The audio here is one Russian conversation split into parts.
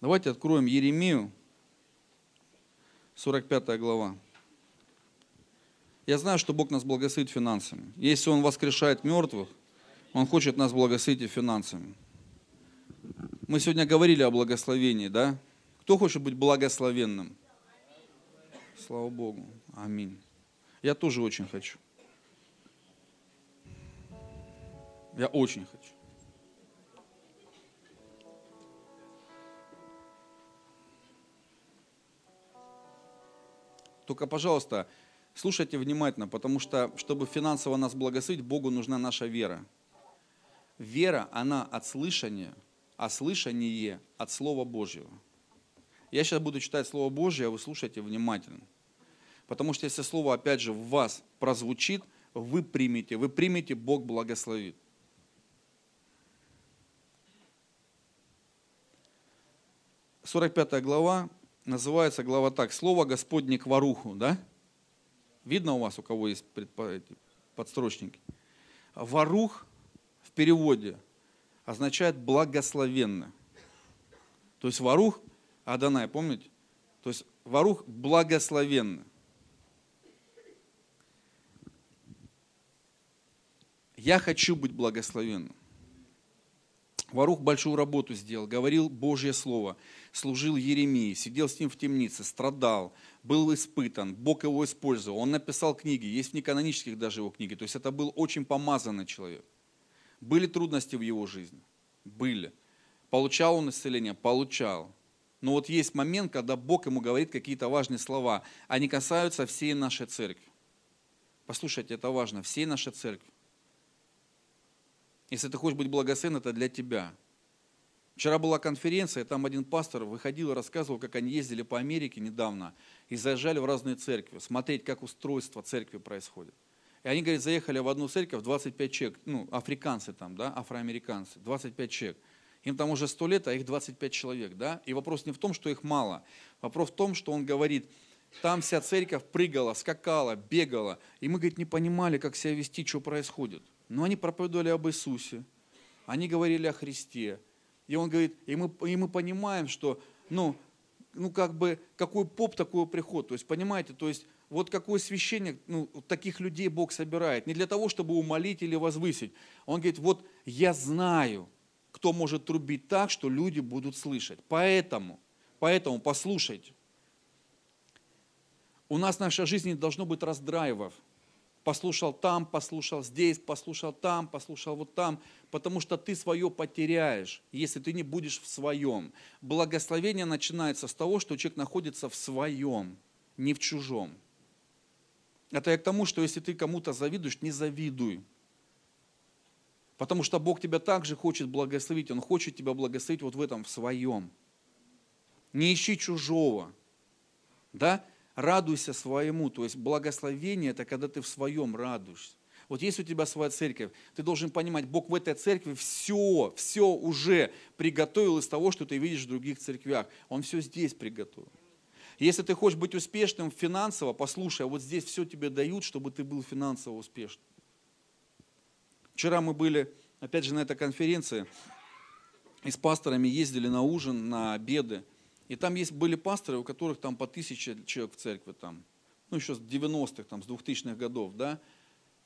Давайте откроем Еремию, 45 глава. Я знаю, что Бог нас благословит финансами. Если Он воскрешает мертвых, Он хочет нас благословить и финансами. Мы сегодня говорили о благословении, да? Кто хочет быть благословенным? Слава Богу. Аминь. Я тоже очень хочу. Я очень хочу. Только, пожалуйста, слушайте внимательно, потому что, чтобы финансово нас благословить, Богу нужна наша вера. Вера, она от слышания, а слышание от Слова Божьего. Я сейчас буду читать Слово Божье, а вы слушайте внимательно. Потому что если Слово, опять же, в вас прозвучит, вы примете, вы примете, Бог благословит. Сорок пятая глава, называется глава так, «Слово Господне к воруху», да? Видно у вас, у кого есть подстрочники? Ворух в переводе означает благословенно. То есть ворух, Адонай, помните? То есть ворух благословенно. Я хочу быть благословенным. Варух большую работу сделал, говорил Божье Слово, служил Еремии, сидел с ним в темнице, страдал, был испытан, Бог его использовал. Он написал книги, есть в неканонических даже его книги. То есть это был очень помазанный человек. Были трудности в его жизни? Были. Получал он исцеление? Получал. Но вот есть момент, когда Бог ему говорит какие-то важные слова. Они касаются всей нашей церкви. Послушайте, это важно. Всей нашей церкви. Если ты хочешь быть благословен, это для тебя. Вчера была конференция, там один пастор выходил и рассказывал, как они ездили по Америке недавно и заезжали в разные церкви, смотреть, как устройство церкви происходит. И они, говорят, заехали в одну церковь, 25 человек, ну, африканцы там, да, афроамериканцы, 25 человек. Им там уже 100 лет, а их 25 человек, да. И вопрос не в том, что их мало. Вопрос в том, что он говорит, там вся церковь прыгала, скакала, бегала. И мы, говорит, не понимали, как себя вести, что происходит. Но они проповедовали об Иисусе, они говорили о Христе. И он говорит, и мы, и мы понимаем, что, ну, ну, как бы, какой поп, такой приход. То есть, понимаете, то есть, вот какой священник, ну, таких людей Бог собирает. Не для того, чтобы умолить или возвысить. Он говорит, вот я знаю, кто может трубить так, что люди будут слышать. Поэтому, поэтому послушайте. У нас в нашей жизни не должно быть раздраивов послушал там, послушал здесь, послушал там, послушал вот там, потому что ты свое потеряешь, если ты не будешь в своем. Благословение начинается с того, что человек находится в своем, не в чужом. Это я к тому, что если ты кому-то завидуешь, не завидуй. Потому что Бог тебя также хочет благословить. Он хочет тебя благословить вот в этом, в своем. Не ищи чужого. Да? Радуйся своему. То есть благословение – это когда ты в своем радуешься. Вот есть у тебя своя церковь, ты должен понимать, Бог в этой церкви все, все уже приготовил из того, что ты видишь в других церквях. Он все здесь приготовил. Если ты хочешь быть успешным финансово, послушай, а вот здесь все тебе дают, чтобы ты был финансово успешным. Вчера мы были, опять же, на этой конференции, и с пасторами ездили на ужин, на обеды. И там есть, были пасторы, у которых там по тысяче человек в церкви там, ну еще с 90-х, там, с 2000-х годов, да.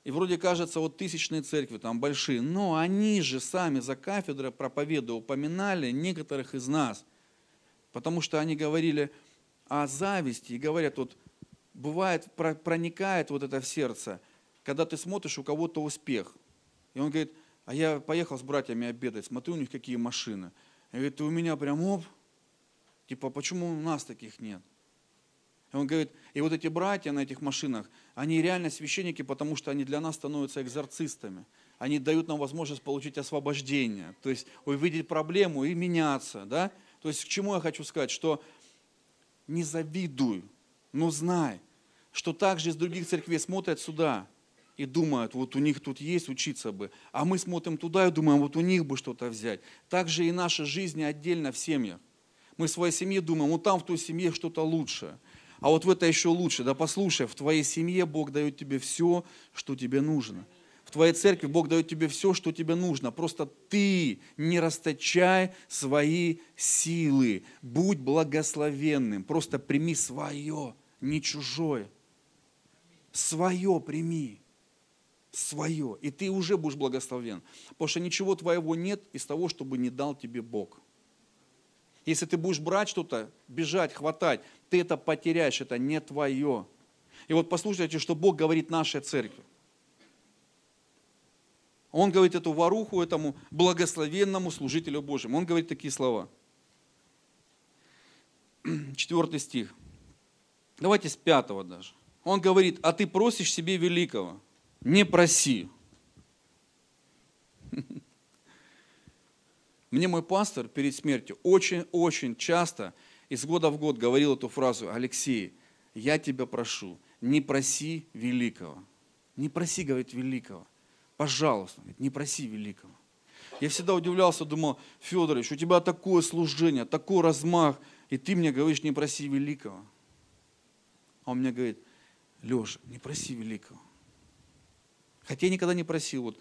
И вроде кажется, вот тысячные церкви там большие, но они же сами за кафедрой проповеды упоминали некоторых из нас, потому что они говорили о зависти и говорят, вот бывает, проникает вот это в сердце, когда ты смотришь у кого-то успех. И он говорит, а я поехал с братьями обедать, смотрю у них какие машины. И говорит, у меня прям, оп, Типа, почему у нас таких нет? И он говорит, и вот эти братья на этих машинах, они реально священники, потому что они для нас становятся экзорцистами. Они дают нам возможность получить освобождение, то есть увидеть проблему и меняться. Да? То есть к чему я хочу сказать, что не завидуй, но знай, что также из других церквей смотрят сюда и думают, вот у них тут есть учиться бы, а мы смотрим туда и думаем, вот у них бы что-то взять. Также и наши жизни отдельно в семьях. Мы в своей семье думаем, вот там в той семье что-то лучше. А вот в это еще лучше. Да послушай, в твоей семье Бог дает тебе все, что тебе нужно. В твоей церкви Бог дает тебе все, что тебе нужно. Просто ты не расточай свои силы. Будь благословенным. Просто прими свое, не чужое. Свое прими. Свое. И ты уже будешь благословен. Потому что ничего твоего нет из того, чтобы не дал тебе Бог. Если ты будешь брать что-то, бежать, хватать, ты это потеряешь, это не твое. И вот послушайте, что Бог говорит нашей церкви. Он говорит эту воруху, этому благословенному служителю Божьему. Он говорит такие слова. Четвертый стих. Давайте с пятого даже. Он говорит, а ты просишь себе великого, не проси. Мне мой пастор перед смертью очень-очень часто из года в год говорил эту фразу, Алексей, я тебя прошу, не проси великого. Не проси, говорит, великого. Пожалуйста, говорит, не проси великого. Я всегда удивлялся, думал, Федорович, у тебя такое служение, такой размах, и ты мне говоришь, не проси великого. А он мне говорит, Леша, не проси великого. Хотя я никогда не просил, вот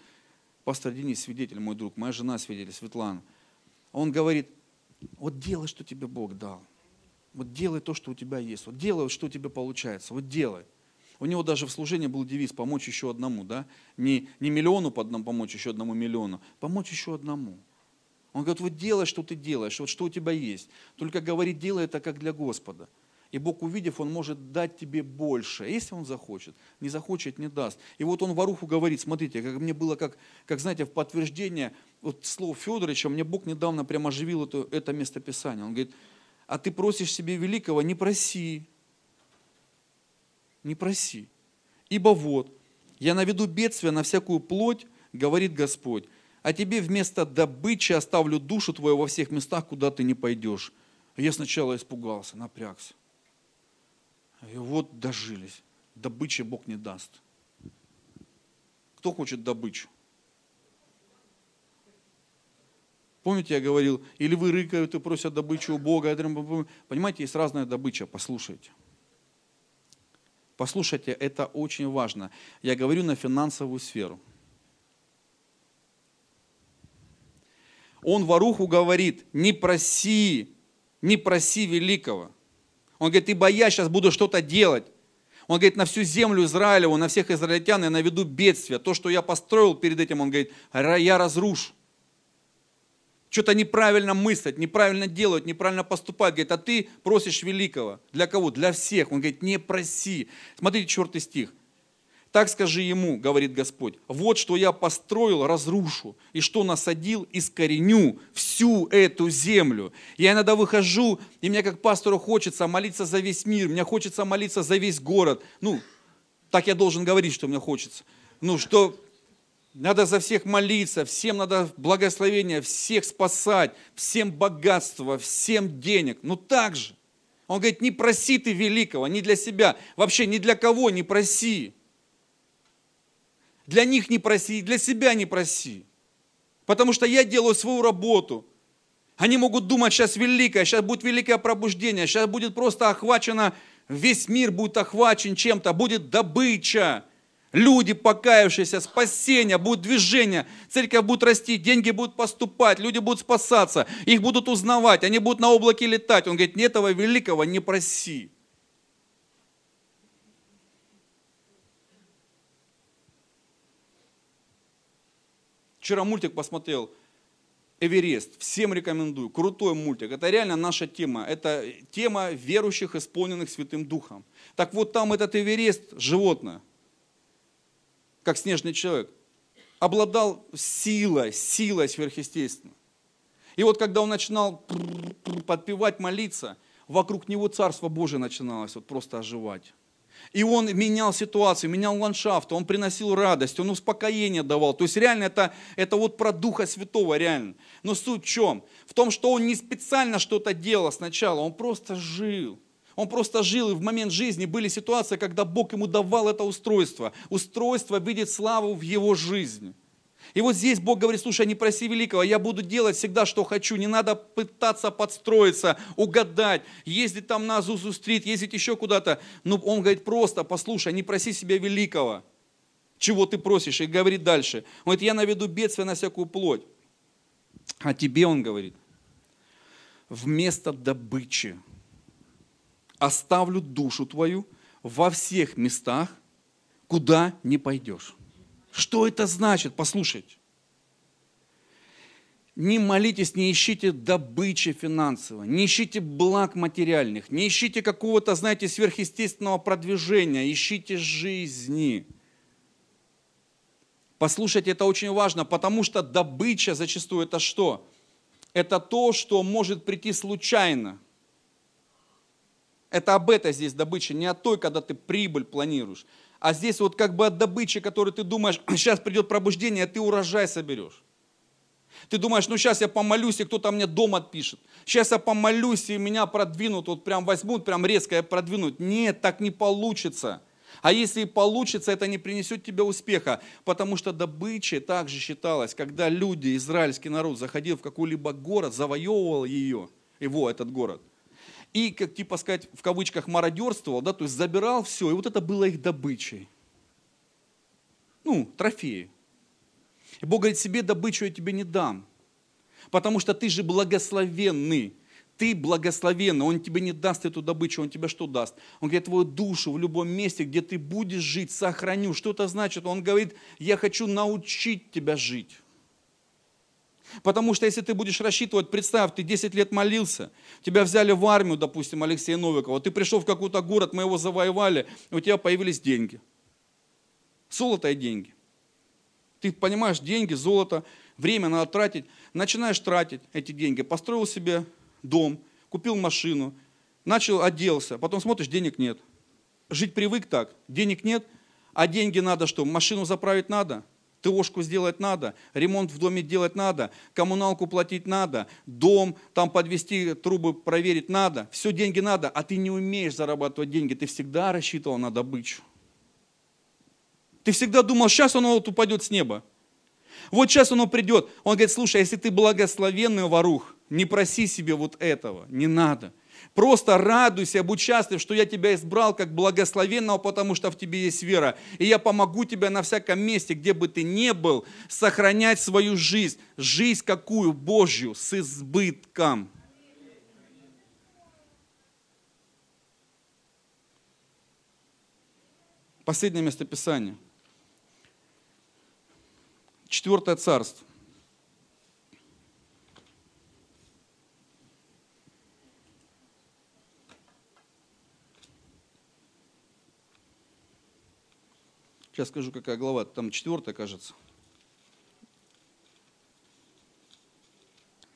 пастор Денис, свидетель, мой друг, моя жена свидетель, Светлана, он говорит, вот делай, что тебе Бог дал. Вот делай то, что у тебя есть. Вот делай, что у тебя получается. Вот делай. У него даже в служении был девиз «помочь еще одному». Да? Не, не миллиону помочь еще одному миллиону, помочь еще одному. Он говорит, вот делай, что ты делаешь, вот что у тебя есть. Только говорит, делай это как для Господа. И Бог, увидев, Он может дать тебе больше, если Он захочет. Не захочет, не даст. И вот Он Варуху говорит, смотрите, как мне было, как, как знаете, в подтверждение вот слов Федоровича, мне Бог недавно прямо оживил это, это местописание. Он говорит, а ты просишь себе великого, не проси. Не проси. Ибо вот, я наведу бедствие на всякую плоть, говорит Господь, а тебе вместо добычи оставлю душу твою во всех местах, куда ты не пойдешь. Я сначала испугался, напрягся. И вот дожились. Добычи Бог не даст. Кто хочет добычу? Помните, я говорил, или вы рыкают и просят добычу у Бога. Понимаете, есть разная добыча, послушайте. Послушайте, это очень важно. Я говорю на финансовую сферу. Он воруху говорит, не проси, не проси великого. Он говорит, ибо я сейчас буду что-то делать. Он говорит, на всю землю Израилеву, на всех израильтян я наведу бедствие. То, что я построил перед этим, он говорит, я разрушу. Что-то неправильно мыслить, неправильно делать, неправильно поступать. Говорит, а ты просишь великого. Для кого? Для всех. Он говорит, не проси. Смотрите, четвертый стих. Так скажи ему, говорит Господь, вот что я построил, разрушу, и что насадил, искореню всю эту землю. Я иногда выхожу, и мне как пастору хочется молиться за весь мир, мне хочется молиться за весь город. Ну, так я должен говорить, что мне хочется. Ну, что надо за всех молиться, всем надо благословение, всех спасать, всем богатство, всем денег. Ну так же. Он говорит, не проси ты великого, не для себя, вообще ни для кого не проси. Для них не проси, для себя не проси. Потому что я делаю свою работу. Они могут думать, сейчас великое, сейчас будет великое пробуждение, сейчас будет просто охвачено, весь мир будет охвачен чем-то, будет добыча. Люди, покаявшиеся, спасение, будет движение, церковь будет расти, деньги будут поступать, люди будут спасаться, их будут узнавать, они будут на облаке летать. Он говорит, этого великого не проси. Вчера мультик посмотрел, Эверест, всем рекомендую, крутой мультик. Это реально наша тема. Это тема верующих, исполненных Святым Духом. Так вот там этот Эверест, животное, как снежный человек, обладал силой, силой сверхъестественной. И вот когда он начинал подпевать, молиться, вокруг него Царство Божие начиналось вот просто оживать. И он менял ситуацию, менял ландшафт, он приносил радость, он успокоение давал. То есть реально это, это вот про Духа Святого реально. Но суть в чем? В том, что он не специально что-то делал сначала, он просто жил. Он просто жил, и в момент жизни были ситуации, когда Бог ему давал это устройство. Устройство видеть славу в его жизни. И вот здесь Бог говорит, слушай, не проси великого, я буду делать всегда, что хочу, не надо пытаться подстроиться, угадать, ездить там на Азузу-стрит, ездить еще куда-то. Но Он говорит просто, послушай, не проси себя великого, чего ты просишь, и говорит дальше. Он говорит, я наведу бедствие на всякую плоть. А тебе он говорит, вместо добычи оставлю душу твою во всех местах, куда не пойдешь. Что это значит? Послушайте. Не молитесь, не ищите добычи финансовой, не ищите благ материальных, не ищите какого-то, знаете, сверхъестественного продвижения, ищите жизни. Послушайте, это очень важно, потому что добыча зачастую это что? Это то, что может прийти случайно. Это об этой здесь добыче, не от той, когда ты прибыль планируешь. А здесь вот как бы от добычи, которую ты думаешь, сейчас придет пробуждение, а ты урожай соберешь. Ты думаешь, ну сейчас я помолюсь, и кто-то мне дом отпишет. Сейчас я помолюсь, и меня продвинут, вот прям возьмут, прям резко я продвинут. Нет, так не получится. А если и получится, это не принесет тебе успеха, потому что добычей также считалось, когда люди, израильский народ, заходил в какой-либо город, завоевывал ее, его, этот город, и, как типа сказать, в кавычках мародерствовал, да, то есть забирал все, и вот это было их добычей. Ну, трофеи. И Бог говорит, себе добычу я тебе не дам, потому что ты же благословенный ты благословенный, Он тебе не даст эту добычу, Он тебе что даст? Он говорит, твою душу в любом месте, где ты будешь жить, сохраню. Что это значит? Он говорит, я хочу научить тебя жить. Потому что если ты будешь рассчитывать, представь, ты 10 лет молился, тебя взяли в армию, допустим, Алексея Новикова, ты пришел в какой-то город, мы его завоевали, у тебя появились деньги. Золото и деньги. Ты понимаешь, деньги, золото, время надо тратить. Начинаешь тратить эти деньги. Построил себе дом, купил машину, начал оделся, потом смотришь, денег нет. Жить привык так, денег нет, а деньги надо что? Машину заправить надо, ТОшку сделать надо, ремонт в доме делать надо, коммуналку платить надо, дом там подвести, трубы проверить надо, все деньги надо, а ты не умеешь зарабатывать деньги, ты всегда рассчитывал на добычу. Ты всегда думал, сейчас оно вот упадет с неба. Вот сейчас оно придет. Он говорит, слушай, если ты благословенный ворух, не проси себе вот этого, не надо. Просто радуйся, будь счастлив, что я тебя избрал как благословенного, потому что в тебе есть вера. И я помогу тебе на всяком месте, где бы ты ни был, сохранять свою жизнь. Жизнь какую? Божью, с избытком. Последнее место Писания. Четвертое царство. Сейчас скажу, какая глава. Там четвертая, кажется.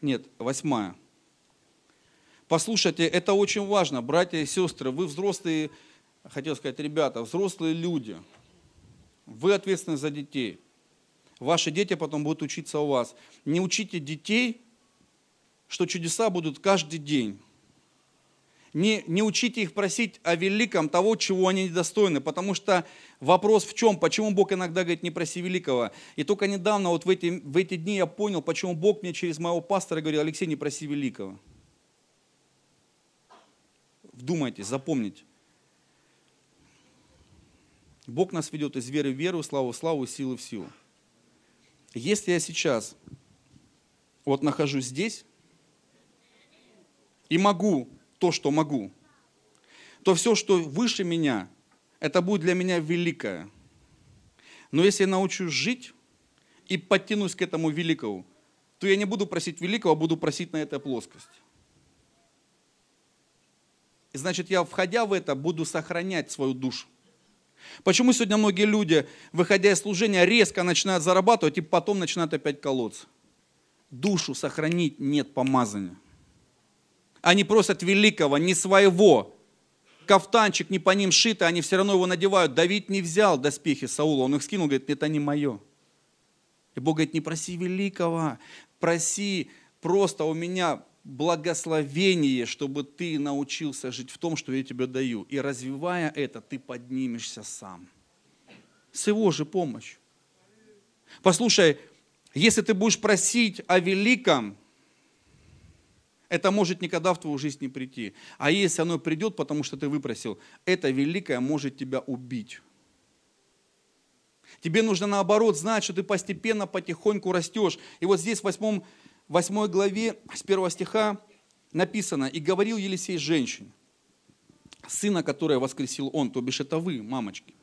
Нет, восьмая. Послушайте, это очень важно, братья и сестры. Вы взрослые, хотел сказать, ребята, взрослые люди. Вы ответственны за детей. Ваши дети потом будут учиться у вас. Не учите детей, что чудеса будут каждый день не, не учите их просить о великом того, чего они недостойны, потому что вопрос в чем, почему Бог иногда говорит, не проси великого. И только недавно, вот в эти, в эти дни я понял, почему Бог мне через моего пастора говорил, Алексей, не проси великого. Вдумайтесь, запомните. Бог нас ведет из веры в веру, славу в славу, силы в силу. Если я сейчас вот нахожусь здесь и могу то, что могу, то все, что выше меня, это будет для меня великое. Но если я научусь жить и подтянусь к этому великому, то я не буду просить великого, а буду просить на этой плоскость. И значит, я, входя в это, буду сохранять свою душу. Почему сегодня многие люди, выходя из служения, резко начинают зарабатывать и потом начинают опять колоться? Душу сохранить нет помазания. Они просят великого, не своего. Кафтанчик не по ним шитый, они все равно его надевают. Давид не взял доспехи Саула, он их скинул, говорит, это не мое. И Бог говорит, не проси великого, проси просто у меня благословение, чтобы ты научился жить в том, что я тебе даю. И развивая это, ты поднимешься сам. С его же помощью. Послушай, если ты будешь просить о великом, это может никогда в твою жизнь не прийти. А если оно придет, потому что ты выпросил, это великое может тебя убить. Тебе нужно наоборот знать, что ты постепенно, потихоньку растешь. И вот здесь в 8, 8 главе с 1 стиха написано, «И говорил Елисей женщине, сына, которое воскресил он, то бишь это вы, мамочки,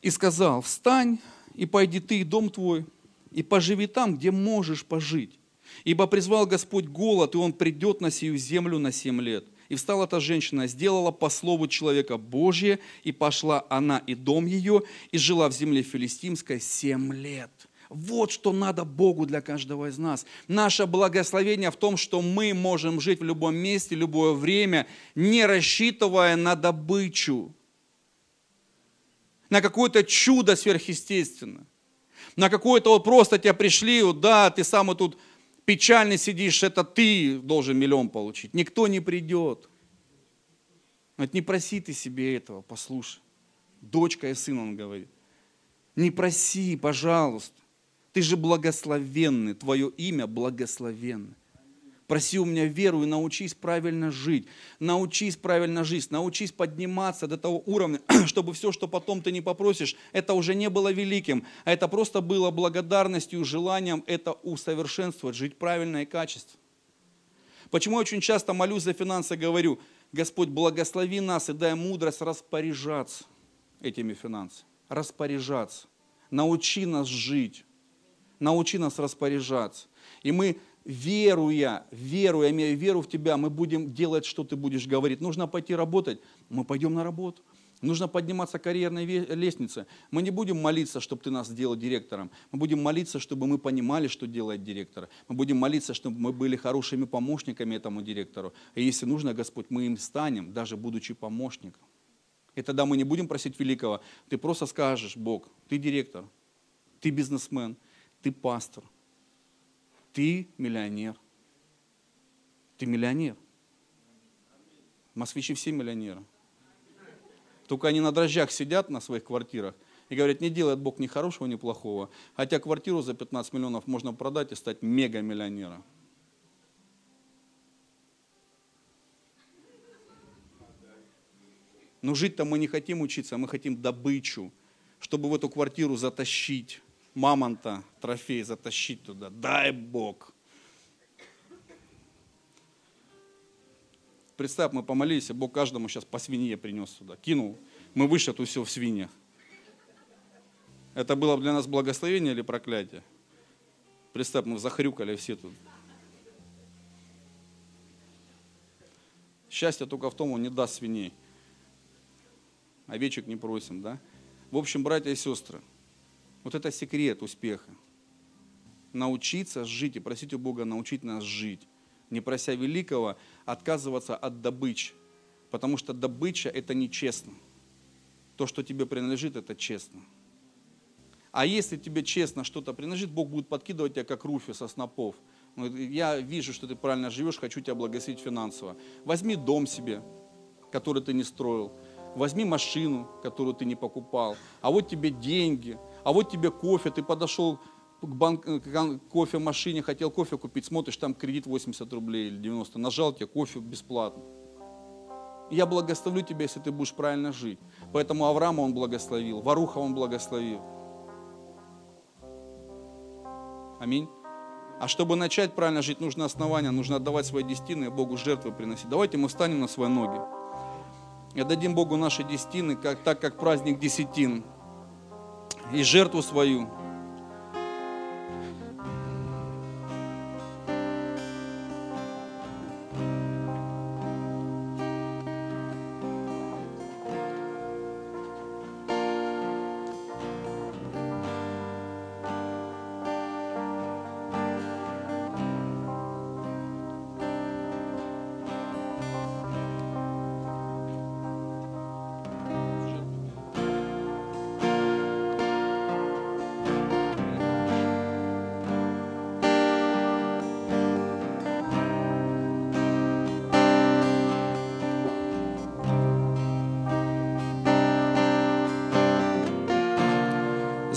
и сказал, встань и пойди ты и дом твой, и поживи там, где можешь пожить. Ибо призвал Господь голод, и он придет на сию землю на семь лет. И встала та женщина, сделала по слову человека Божье, и пошла она и дом ее, и жила в земле филистимской семь лет. Вот что надо Богу для каждого из нас. Наше благословение в том, что мы можем жить в любом месте, любое время, не рассчитывая на добычу, на какое-то чудо сверхъестественное, на какое-то вот просто тебя пришли, вот, да, ты самый тут печальный сидишь, это ты должен миллион получить. Никто не придет. Вот не проси ты себе этого, послушай. Дочка и сын, он говорит. Не проси, пожалуйста. Ты же благословенный, твое имя благословенное. Проси у меня веру и научись правильно жить. Научись правильно жить, научись подниматься до того уровня, чтобы все, что потом ты не попросишь, это уже не было великим, а это просто было благодарностью, желанием это усовершенствовать, жить правильно и качественно. Почему я очень часто молюсь за финансы, говорю, Господь, благослови нас и дай мудрость распоряжаться этими финансами, распоряжаться. Научи нас жить, научи нас распоряжаться. И мы веруя, веруя, имея веру в тебя, мы будем делать, что ты будешь говорить. Нужно пойти работать, мы пойдем на работу. Нужно подниматься карьерной лестнице. Мы не будем молиться, чтобы ты нас сделал директором. Мы будем молиться, чтобы мы понимали, что делает директор. Мы будем молиться, чтобы мы были хорошими помощниками этому директору. И если нужно, Господь, мы им станем, даже будучи помощником. И тогда мы не будем просить великого. Ты просто скажешь, Бог, ты директор, ты бизнесмен, ты пастор, ты миллионер. Ты миллионер. Москвичи все миллионеры. Только они на дрожжах сидят на своих квартирах и говорят, не делает Бог ни хорошего, ни плохого. Хотя квартиру за 15 миллионов можно продать и стать мега-миллионером. Но жить-то мы не хотим учиться, мы хотим добычу, чтобы в эту квартиру затащить мамонта, трофей затащить туда. Дай Бог. Представь, мы помолились, и Бог каждому сейчас по свинье принес сюда. Кинул. Мы вышли тут все в свиньях. Это было для нас благословение или проклятие? Представь, мы захрюкали все тут. Счастье только в том, он не даст свиней. Овечек не просим, да? В общем, братья и сестры, вот это секрет успеха. Научиться жить и просить у Бога научить нас жить. Не прося великого, отказываться от добычи. Потому что добыча – это нечестно. То, что тебе принадлежит, это честно. А если тебе честно что-то принадлежит, Бог будет подкидывать тебя, как руфи со снопов. Я вижу, что ты правильно живешь, хочу тебя благословить финансово. Возьми дом себе, который ты не строил. Возьми машину, которую ты не покупал. А вот тебе деньги – а вот тебе кофе, ты подошел к, банк, к кофемашине, хотел кофе купить, смотришь, там кредит 80 рублей или 90, нажал тебе кофе бесплатно. я благословлю тебя, если ты будешь правильно жить. Поэтому Авраама он благословил, Варуха он благословил. Аминь. А чтобы начать правильно жить, нужно основание, нужно отдавать свои десятины, Богу жертвы приносить. Давайте мы встанем на свои ноги и отдадим Богу наши десятины, как, так как праздник десятин и жертву свою.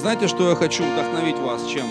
Знаете, что я хочу вдохновить вас чем?